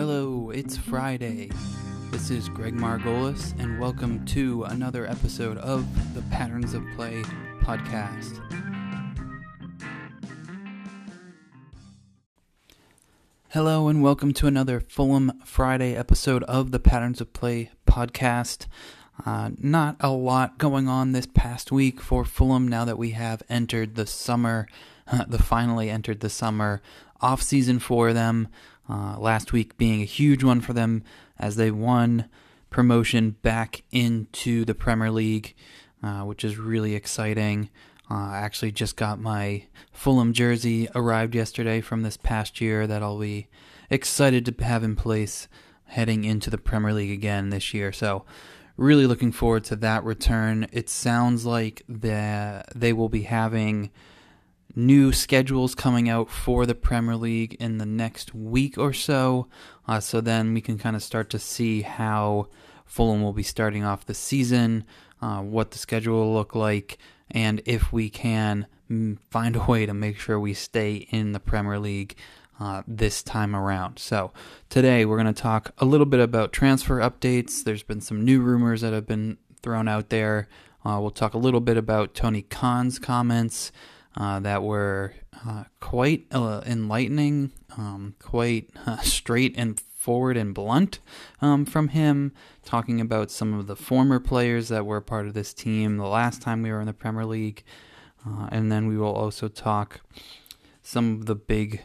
Hello, it's Friday. This is Greg Margolis, and welcome to another episode of the Patterns of Play podcast. Hello, and welcome to another Fulham Friday episode of the Patterns of Play podcast. Uh, not a lot going on this past week for Fulham now that we have entered the summer, the finally entered the summer off season for them. Uh, last week being a huge one for them as they won promotion back into the Premier League, uh, which is really exciting. Uh, I actually just got my Fulham jersey arrived yesterday from this past year that I'll be excited to have in place heading into the Premier League again this year. So, really looking forward to that return. It sounds like that they will be having new schedules coming out for the Premier League in the next week or so. Uh, so then we can kind of start to see how Fulham will be starting off the season, uh, what the schedule will look like, and if we can find a way to make sure we stay in the Premier League. Uh, this time around. So, today we're going to talk a little bit about transfer updates. There's been some new rumors that have been thrown out there. Uh, we'll talk a little bit about Tony Khan's comments uh, that were uh, quite uh, enlightening, um, quite uh, straight and forward and blunt um, from him, talking about some of the former players that were part of this team the last time we were in the Premier League. Uh, and then we will also talk some of the big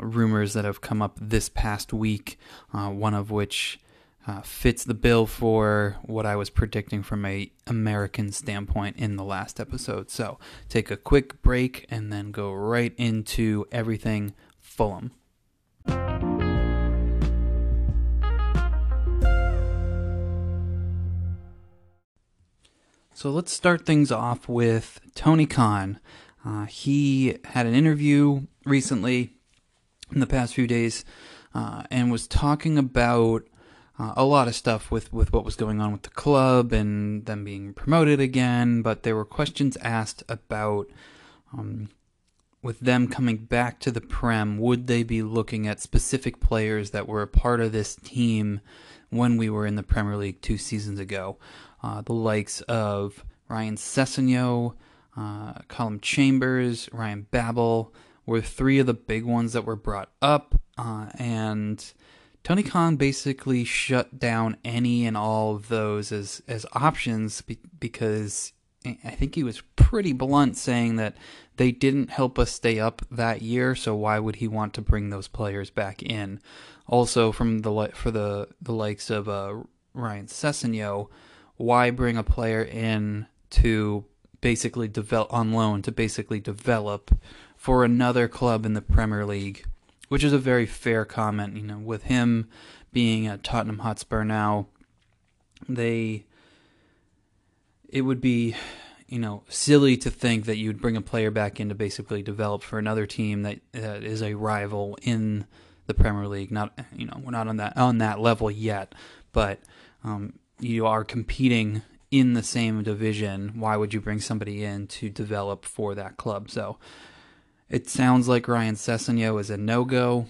rumors that have come up this past week, one of which uh, fits the bill for what I was predicting from a American standpoint in the last episode. So take a quick break and then go right into everything Fulham. So let's start things off with Tony Khan. Uh, he had an interview recently in the past few days uh, and was talking about uh, a lot of stuff with, with what was going on with the club and them being promoted again, but there were questions asked about um, with them coming back to the Prem, would they be looking at specific players that were a part of this team when we were in the Premier League two seasons ago? Uh, the likes of Ryan Sessegnon, uh, Calum Chambers, Ryan Babel were three of the big ones that were brought up, uh, and Tony Khan basically shut down any and all of those as as options be, because I think he was pretty blunt saying that they didn't help us stay up that year, so why would he want to bring those players back in? Also, from the for the the likes of uh, Ryan Sessegnon, why bring a player in to basically develop on loan to basically develop for another club in the Premier League? Which is a very fair comment. You know, with him being at Tottenham Hotspur now, they it would be you know silly to think that you'd bring a player back in to basically develop for another team that, that is a rival in the Premier League. Not you know we're not on that on that level yet, but um, you are competing in the same division. Why would you bring somebody in to develop for that club? So it sounds like Ryan Sessegnon is a no go.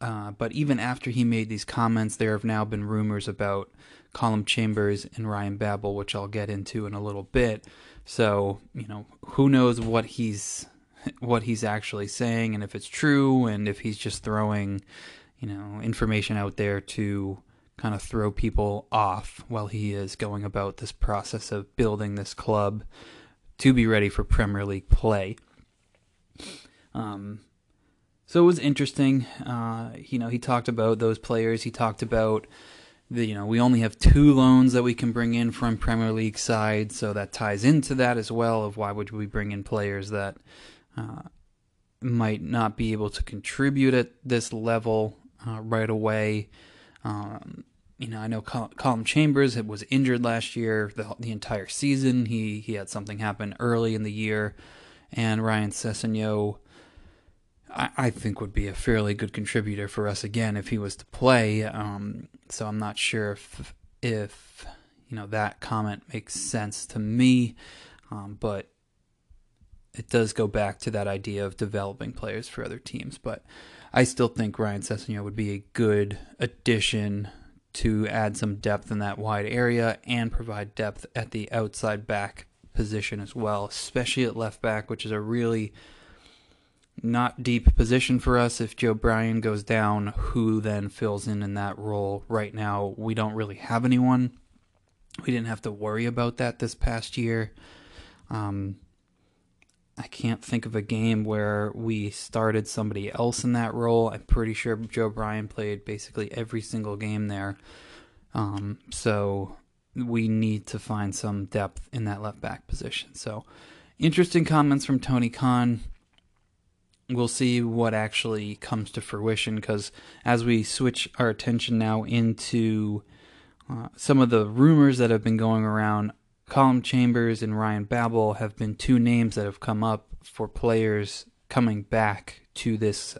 Uh, but even after he made these comments, there have now been rumors about Callum Chambers and Ryan Babel, which I'll get into in a little bit. So you know, who knows what he's what he's actually saying, and if it's true, and if he's just throwing, you know, information out there to kind of throw people off while he is going about this process of building this club to be ready for Premier League play. Um, so it was interesting. Uh, you know, he talked about those players. He talked about the, you know, we only have two loans that we can bring in from Premier League side, so that ties into that as well. Of why would we bring in players that uh, might not be able to contribute at this level uh, right away? Um, you know, I know Calum Chambers was injured last year, the, the entire season. He he had something happen early in the year and Ryan Sessegnon, I, I, think would be a fairly good contributor for us again if he was to play. Um, so I'm not sure if if you know that comment makes sense to me, um, but it does go back to that idea of developing players for other teams. But I still think Ryan Sessegnon would be a good addition to add some depth in that wide area and provide depth at the outside back position as well, especially at left back, which is a really not deep position for us. If Joe Bryan goes down, who then fills in in that role? Right now, we don't really have anyone. We didn't have to worry about that this past year. Um, I can't think of a game where we started somebody else in that role. I'm pretty sure Joe Bryan played basically every single game there. Um, so we need to find some depth in that left back position. So interesting comments from Tony Khan. We'll see what actually comes to fruition because as we switch our attention now into uh, some of the rumors that have been going around, Calum Chambers and Ryan Babel have been two names that have come up for players coming back to this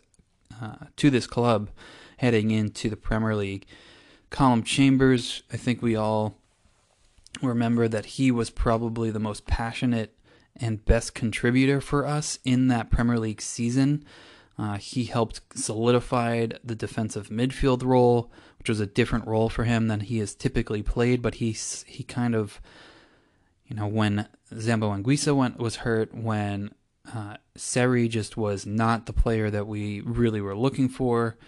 uh, to this club heading into the Premier League. Calum Chambers, I think we all remember that he was probably the most passionate and best contributor for us in that Premier League season. Uh, he helped solidified the defensive midfield role, which was a different role for him than he has typically played. But he he kind of you know, when Zambo Anguissa went was hurt, when uh, Seri just was not the player that we really were looking for,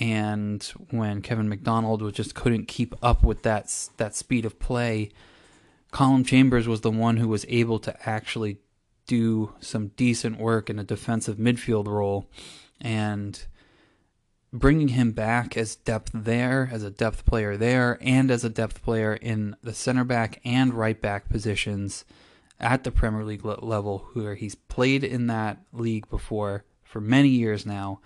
and when Kevin McDonald was just couldn't keep up with that that speed of play, Calum Chambers was the one who was able to actually do some decent work in a defensive midfield role, and bringing him back as depth there, as a depth player there, and as a depth player in the center back and right back positions at the Premier League level, where he's played in that league before for many years now,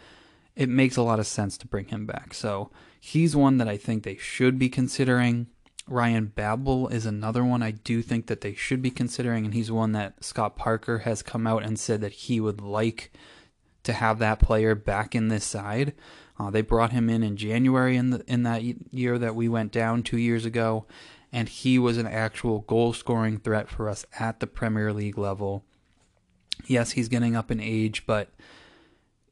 it makes a lot of sense to bring him back. So he's one that I think they should be considering. Ryan Babel is another one I do think that they should be considering, and he's one that Scott Parker has come out and said that he would like to have that player back in this side. Uh, they brought him in in January in the, in that year that we went down two years ago, and he was an actual goal scoring threat for us at the Premier League level. Yes, he's getting up in age, but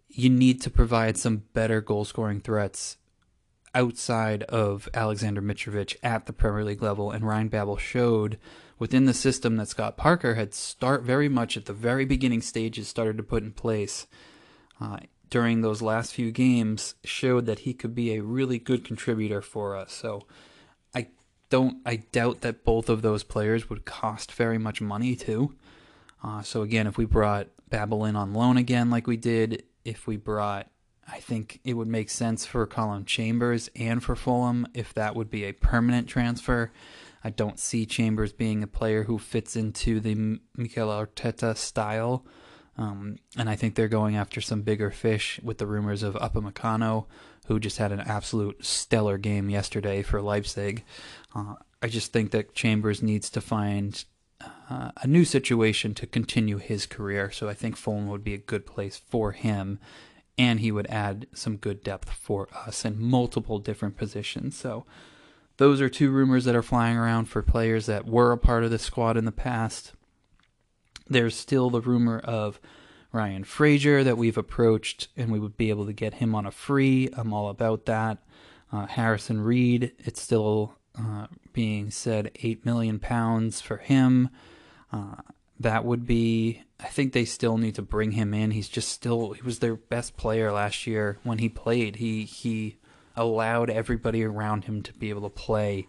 you need to provide some better goal scoring threats outside of Alexander Mitrovic at the Premier League level, and Ryan Babel showed within the system that Scott Parker had start very much at the very beginning stages started to put in place. Uh, during those last few games showed that he could be a really good contributor for us. So I don't I doubt that both of those players would cost very much money too. Uh, so again, if we brought Babel in on loan again like we did, if we brought I think it would make sense for Colin Chambers and for Fulham if that would be a permanent transfer. I don't see Chambers being a player who fits into the Mikel Arteta style um, and I think they're going after some bigger fish with the rumors of Upamecano, who just had an absolute stellar game yesterday for Leipzig. Uh, I just think that Chambers needs to find uh, a new situation to continue his career. So I think Fulham would be a good place for him, and he would add some good depth for us in multiple different positions. So those are two rumors that are flying around for players that were a part of the squad in the past. There's still the rumor of Ryan Fraser that we've approached, and we would be able to get him on a free. I'm all about that. Uh, Harrison Reed, it's still uh, being said eight million pounds for him. Uh, that would be. I think they still need to bring him in. He's just still. He was their best player last year when he played. He he allowed everybody around him to be able to play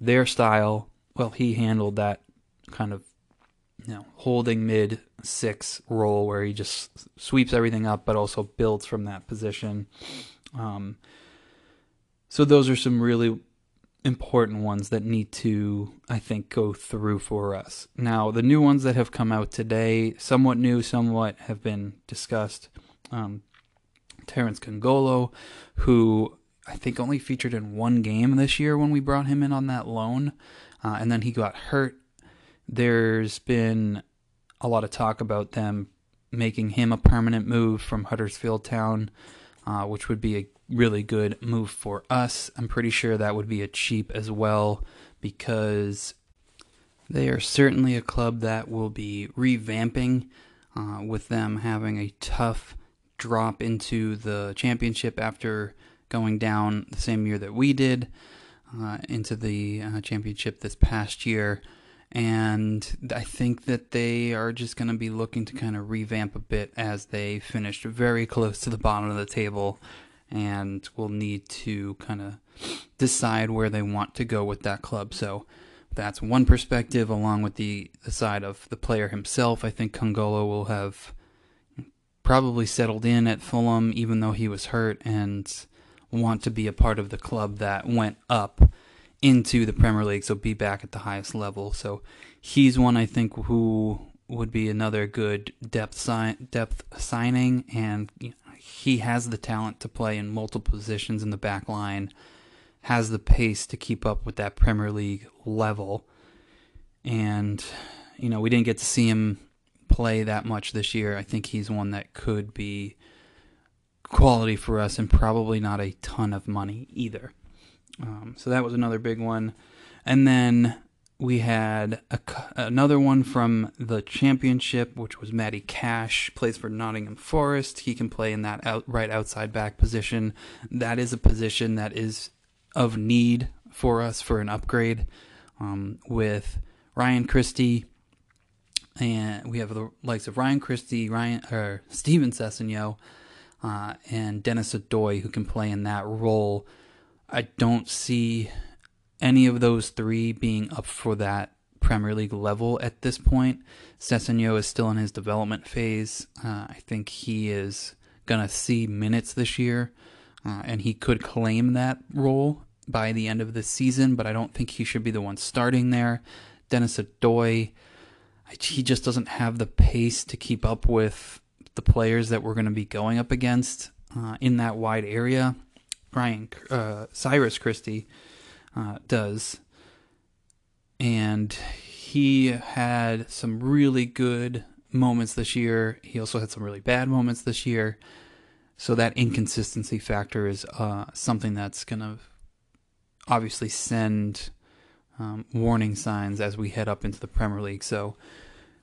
their style. Well, he handled that kind of you know, holding mid six role where he just sweeps everything up, but also builds from that position. Um, so those are some really important ones that need to, I think, go through for us. Now, the new ones that have come out today, somewhat new, somewhat have been discussed. Um, Terence Kongolo, who I think only featured in one game this year when we brought him in on that loan, uh, and then he got hurt there's been a lot of talk about them making him a permanent move from Huddersfield Town, uh, which would be a really good move for us. I'm pretty sure that would be a cheap as well because they are certainly a club that will be revamping uh, with them having a tough drop into the championship after going down the same year that we did uh, into the uh, championship this past year. And I think that they are just going to be looking to kind of revamp a bit as they finished very close to the bottom of the table and will need to kind of decide where they want to go with that club. So that's one perspective, along with the, the side of the player himself. I think Kongolo will have probably settled in at Fulham, even though he was hurt, and want to be a part of the club that went up into the Premier League, so be back at the highest level. So he's one I think who would be another good depth depth signing, and he has the talent to play in multiple positions in the back line, has the pace to keep up with that Premier League level. And, you know, we didn't get to see him play that much this year. I think he's one that could be quality for us and probably not a ton of money either. Um, so that was another big one. And then we had a, another one from the championship, which was Matty Cash, plays for Nottingham Forest. He can play in that out, right outside back position. That is a position that is of need for us for an upgrade um, with Ryan Christie. And we have the likes of Ryan Christie, Ryan or Steven Sessegnon, uh, and Denis Odoi, who can play in that role. I don't see any of those three being up for that Premier League level at this point. Sessegnon is still in his development phase. Uh, I think he is going to see minutes this year, uh, and he could claim that role by the end of the season, but I don't think he should be the one starting there. Denis Odoi, he just doesn't have the pace to keep up with the players that we're going to be going up against uh, in that wide area. Ryan uh, Cyrus Christie uh, does. And he had some really good moments this year. He also had some really bad moments this year. So that inconsistency factor is uh, something that's going to obviously send um, warning signs as we head up into the Premier League. So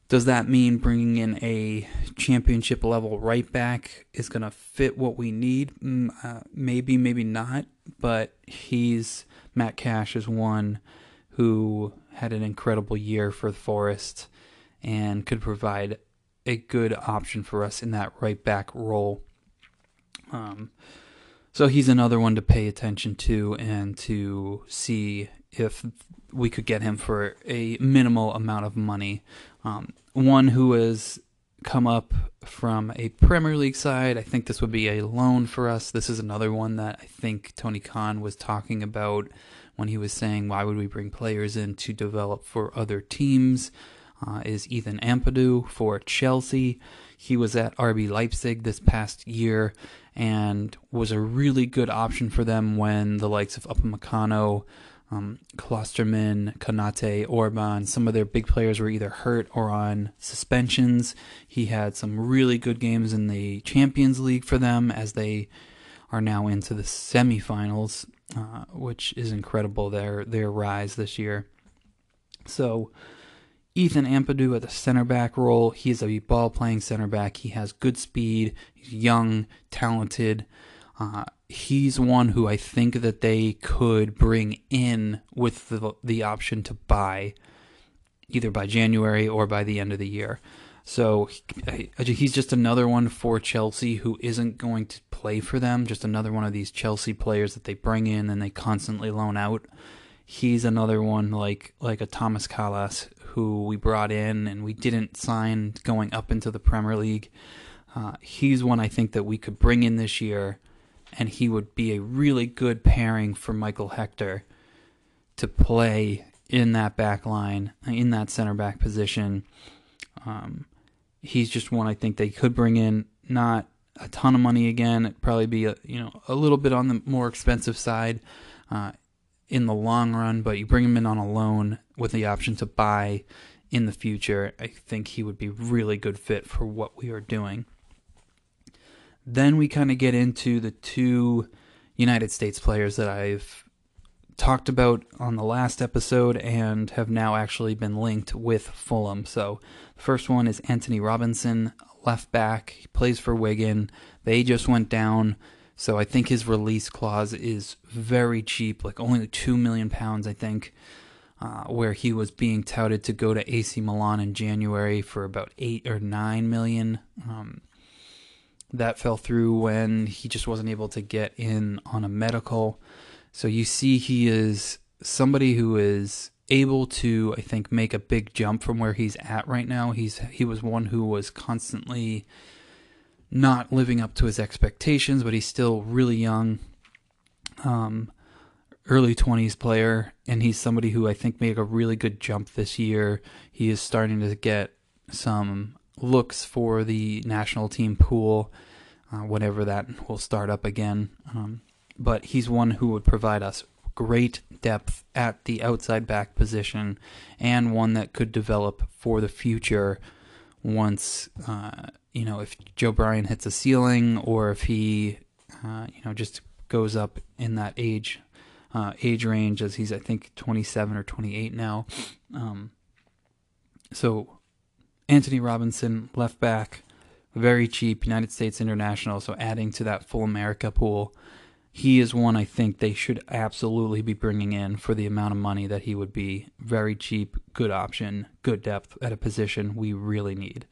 does that mean bringing in a championship level right back is going to fit what we need? Mm, uh, maybe, maybe not. But he's Matt Cash is one who had an incredible year for the Forest and could provide a good option for us in that right back role. Um, so he's another one to pay attention to and to see if we could get him for a minimal amount of money. Um, one who has come up from a Premier League side. I think this would be a loan for us. This is another one that I think Tony Khan was talking about when he was saying, why would we bring players in to develop for other teams? Uh, is Ethan Ampadu for Chelsea. He was at RB Leipzig this past year and was a really good option for them when the likes of Upamecano um, Klostermann, Konate, Orban, some of their big players were either hurt or on suspensions. He had some really good games in the Champions League for them as they are now into the semifinals, uh, which is incredible their their rise this year. So Ethan Ampadu at the center back role, he's a ball playing center back. He has good speed. He's young, talented. Uh, he's one who I think that they could bring in with the the option to buy either by January or by the end of the year. So he's just another one for Chelsea who isn't going to play for them, just another one of these Chelsea players that they bring in and they constantly loan out. He's another one like like a Tomas Kalas who we brought in and we didn't sign going up into the Premier League. Uh, he's one I think that we could bring in this year and he would be a really good pairing for Michael Hector to play in that back line, in that center back position. Um, he's just one I think they could bring in. Not a ton of money again. It'd probably be a you know a little bit on the more expensive side uh, in the long run, but you bring him in on a loan with the option to buy in the future. I think he would be really good fit for what we are doing. Then we kind of get into the two United States players that I've talked about on the last episode and have now actually been linked with Fulham. So the first one is Antonee Robinson, left back. He plays for Wigan. They just went down. So I think his release clause is very cheap, like only two million pounds, I think. Uh, where he was being touted to go to AC Milan in January for about eight or nine million. Um, that fell through when he just wasn't able to get in on a medical. So you see, he is somebody who is able to, I think, make a big jump from where he's at right now. He's he was one who was constantly not living up to his expectations, but he's still really young. Um, early 20s player, and he's somebody who I think made a really good jump this year. He is starting to get some looks for the national team pool uh, whenever that will start up again. Um, but he's one who would provide us great depth at the outside back position and one that could develop for the future once, uh, you know, if Joe Bryan hits a ceiling or if he, uh, you know, just goes up in that age uh, age range as he's I think 27 or 28 now. Um, so Antonee Robinson, left back, very cheap, United States international. So adding to that full America pool, he is one I think they should absolutely be bringing in for the amount of money that he would be. Very cheap, good option, good depth at a position we really need.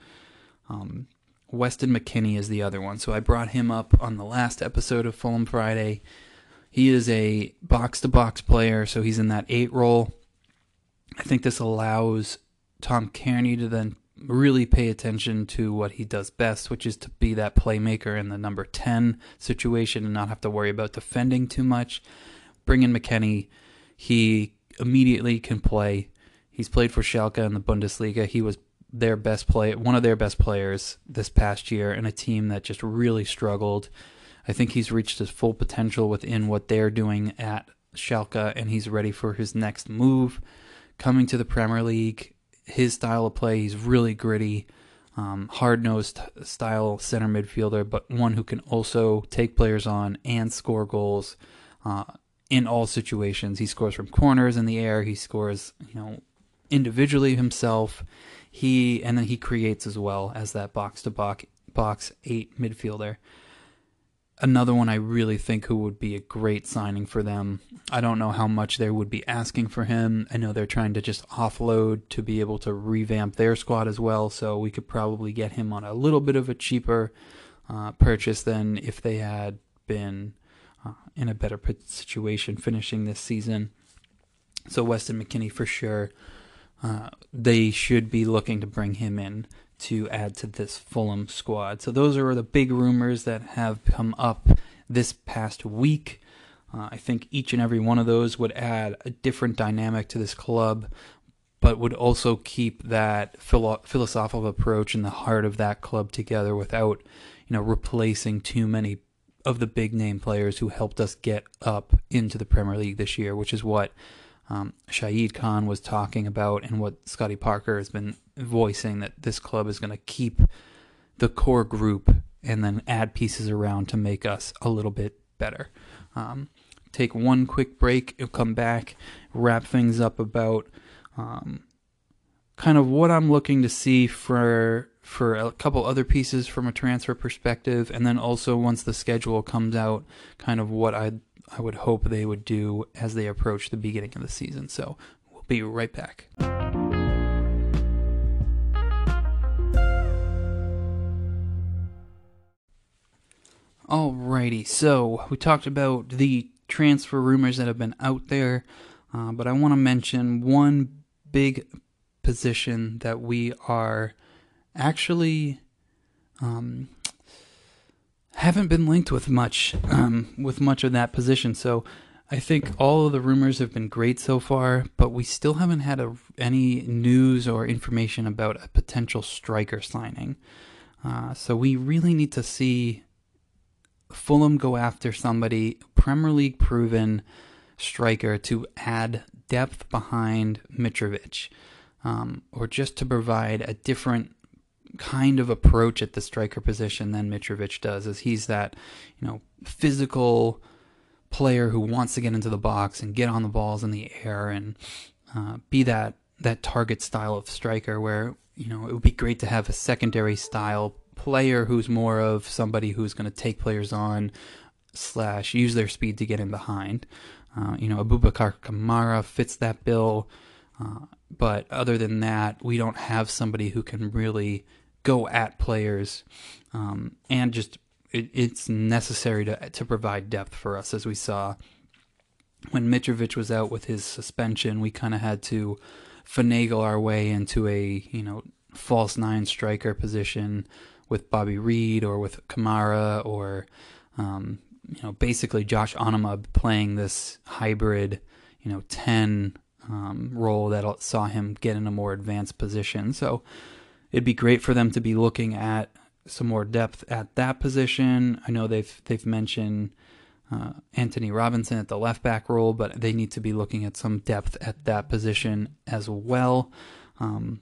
Um, Weston McKennie is the other one. So I brought him up on the last episode of Fulham Friday. He is a box to box player, so he's in that eight role. I think this allows Tom Cairney to then really pay attention to what he does best, which is to be that playmaker in the number 10 situation and not have to worry about defending too much. Bring in McKennie. He immediately can play. He's played for Schalke in the Bundesliga. He was their best play, one of their best players this past year in a team that just really struggled. I think he's reached his full potential within what they're doing at Schalke, and he's ready for his next move. Coming to the Premier League, his style of play, he's really gritty, um, hard nosed style center midfielder, but one who can also take players on and score goals uh, in all situations. He scores from corners in the air, he scores, you know, individually himself. He and then he creates as well as that box to box box eight midfielder another one I really think who would be a great signing for them. I don't know how much they would be asking for him. I know they're trying to just offload to be able to revamp their squad as well, so we could probably get him on a little bit of a cheaper uh, purchase than if they had been uh, in a better situation finishing this season. So Weston McKennie for sure. Uh, they should be looking to bring him in to add to this Fulham squad. So those are the big rumors that have come up this past week. Uh, I think each and every one of those would add a different dynamic to this club, but would also keep that philo- philosophical approach in the heart of that club together without, you know, replacing too many of the big name players who helped us get up into the Premier League this year, which is what um, Shahid Khan was talking about and what Scotty Parker has been voicing that this club is going to keep the core group and then add pieces around to make us a little bit better. Um, take one quick break, and come back, wrap things up about um, kind of what I'm looking to see for for a couple other pieces from a transfer perspective, and then also once the schedule comes out, kind of what I I would hope they would do as they approach the beginning of the season. So we'll be right back. Alrighty, so we talked about the transfer rumors that have been out there, uh, but I want to mention one big position that we are actually um, haven't been linked with much um, with much of that position. So I think all of the rumors have been great so far, but we still haven't had a, any news or information about a potential striker signing. Uh, so we really need to see Fulham go after somebody Premier League proven striker to add depth behind Mitrovic, um, or just to provide a different kind of approach at the striker position than Mitrovic does, as he's that you know physical player who wants to get into the box and get on the balls in the air and uh, be that that target style of striker where you know it would be great to have a secondary style player who's more of somebody who's going to take players on slash use their speed to get in behind. Uh, you know, Aboubakar Kamara fits that bill. Uh, but other than that, we don't have somebody who can really go at players um, and just it, it's necessary to to provide depth for us as we saw when Mitrovic was out with his suspension. We kind of had to finagle our way into a you know false nine striker position with Bobby Reid or with Kamara or um, you know basically Josh Onomah playing this hybrid you know ten um, role that saw him get in a more advanced position. So it'd be great for them to be looking at some more depth at that position. I know they've they've mentioned uh, Antonee Robinson at the left back role, but they need to be looking at some depth at that position as well. Um,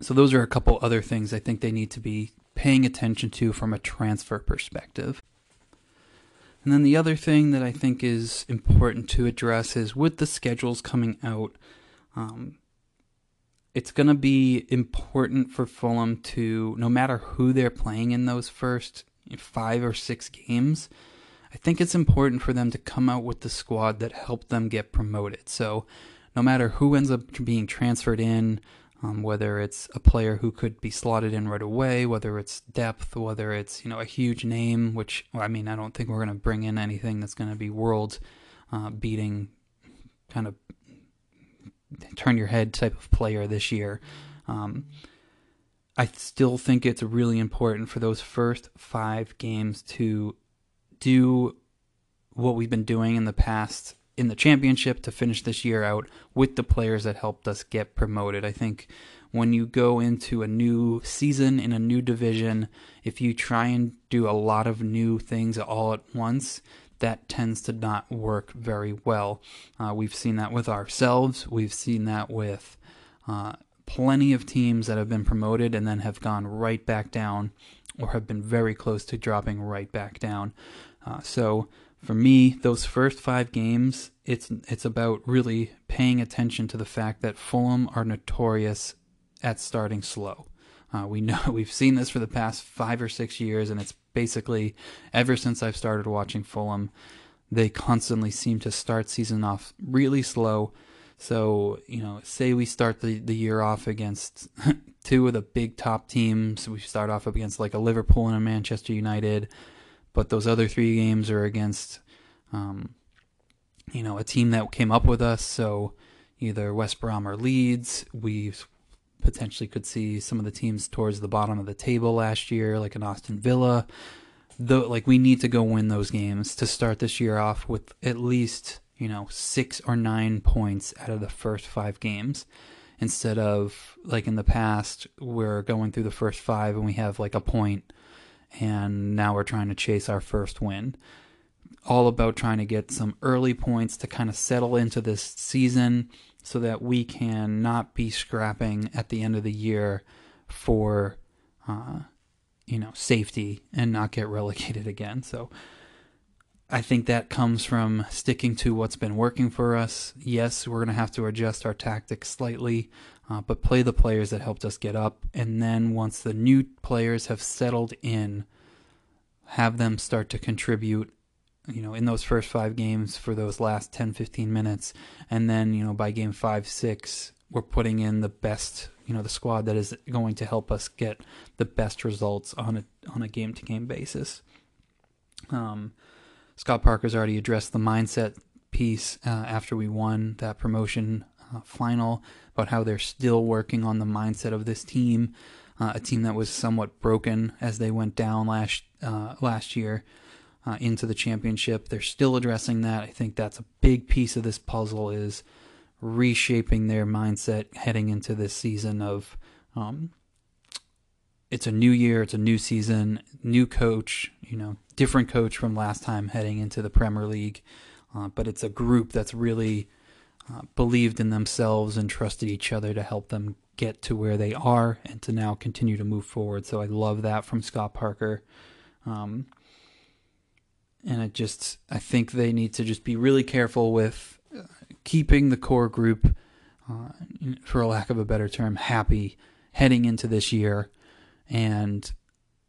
so those are a couple other things I think they need to be paying attention to from a transfer perspective. And then the other thing that I think is important to address is with the schedules coming out, um, it's going to be important for Fulham to, no matter who they're playing in those first five or six games, I think it's important for them to come out with the squad that helped them get promoted. So, no matter who ends up being transferred in, um, whether it's a player who could be slotted in right away, whether it's depth, whether it's you know a huge name, which well, I mean I don't think we're going to bring in anything that's going to be world uh, beating kind of turn your head type of player this year. Um, I still think it's really important for those first five games to do what we've been doing in the past in the championship to finish this year out with the players that helped us get promoted. I think when you go into a new season in a new division, if you try and do a lot of new things all at once, that tends to not work very well. Uh, we've seen that with ourselves. We've seen that with uh, plenty of teams that have been promoted and then have gone right back down or have been very close to dropping right back down. Uh, so for me, those first five games, it's it's about really paying attention to the fact that Fulham are notorious at starting slow. Uh, we know we've seen this for the past five or six years, and it's basically ever since I've started watching Fulham, they constantly seem to start season off really slow. So you know, say we start the the year off against two of the big top teams. We start off up against like a Liverpool and a Manchester United but those other three games are against, um, you know, a team that came up with us. So either West Brom or Leeds. We potentially could see some of the teams towards the bottom of the table last year, like an Aston Villa. Though, like we need to go win those games to start this year off with at least you know six or nine points out of the first five games instead of like in the past we're going through the first five and we have like a point and now we're trying to chase our first win. All about trying to get some early points to kind of settle into this season so that we can not be scrapping at the end of the year for, uh, you know, safety and not get relegated again. So I think that comes from sticking to what's been working for us. Yes, we're going to have to adjust our tactics slightly, uh, but play the players that helped us get up. And then once the new players have settled in, have them start to contribute, you know, in those first five games for those last 10, 15 minutes. And then, you know, by game five, six, we're putting in the best, you know, the squad that is going to help us get the best results on a on a game to game basis. Um, Scott Parker's already addressed the mindset piece uh, after we won that promotion uh, final about how they're still working on the mindset of this team, uh, a team that was somewhat broken as they went down last uh, last year uh, into the championship. They're still addressing that. I think that's a big piece of this puzzle is reshaping their mindset heading into this season of um, it's a new year, it's a new season, new coach, you know, different coach from last time heading into the Premier League. Uh, but it's a group that's really uh, believed in themselves and trusted each other to help them get to where they are and to now continue to move forward. So I love that from Scott Parker. Um, and I just I think they need to just be really careful with uh, keeping the core group, uh, for lack of a better term, happy heading into this year, and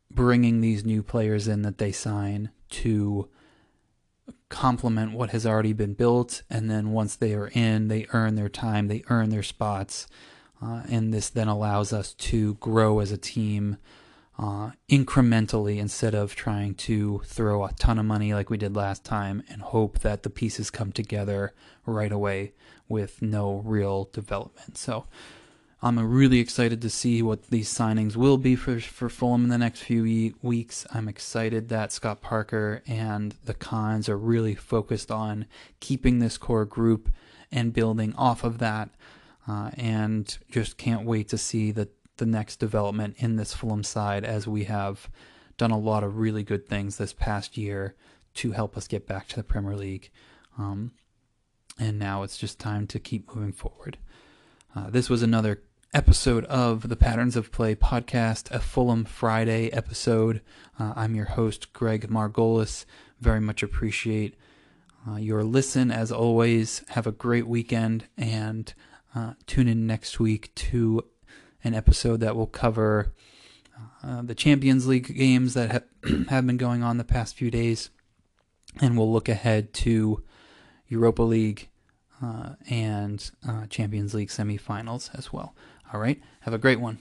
bringing these new players in that they sign to complement what has already been built. And then once they are in, they earn their time, they earn their spots. Uh, and this then allows us to grow as a team uh, incrementally instead of trying to throw a ton of money like we did last time and hope that the pieces come together right away with no real development. So I'm really excited to see what these signings will be for, for Fulham in the next few weeks. I'm excited that Scott Parker and the Khans are really focused on keeping this core group and building off of that. Uh, and just can't wait to see the, the next development in this Fulham side as we have done a lot of really good things this past year to help us get back to the Premier League. Um, and now it's just time to keep moving forward. Uh, this was another episode of the Patterns of Play podcast, a Fulham Friday episode. Uh, I'm your host, Greg Margolis. Very much appreciate uh, your listen as always. Have a great weekend and uh, tune in next week to an episode that will cover uh, the Champions League games that have, have been going on the past few days. And we'll look ahead to Europa League uh, and uh, Champions League semifinals as well. All right. Have a great one.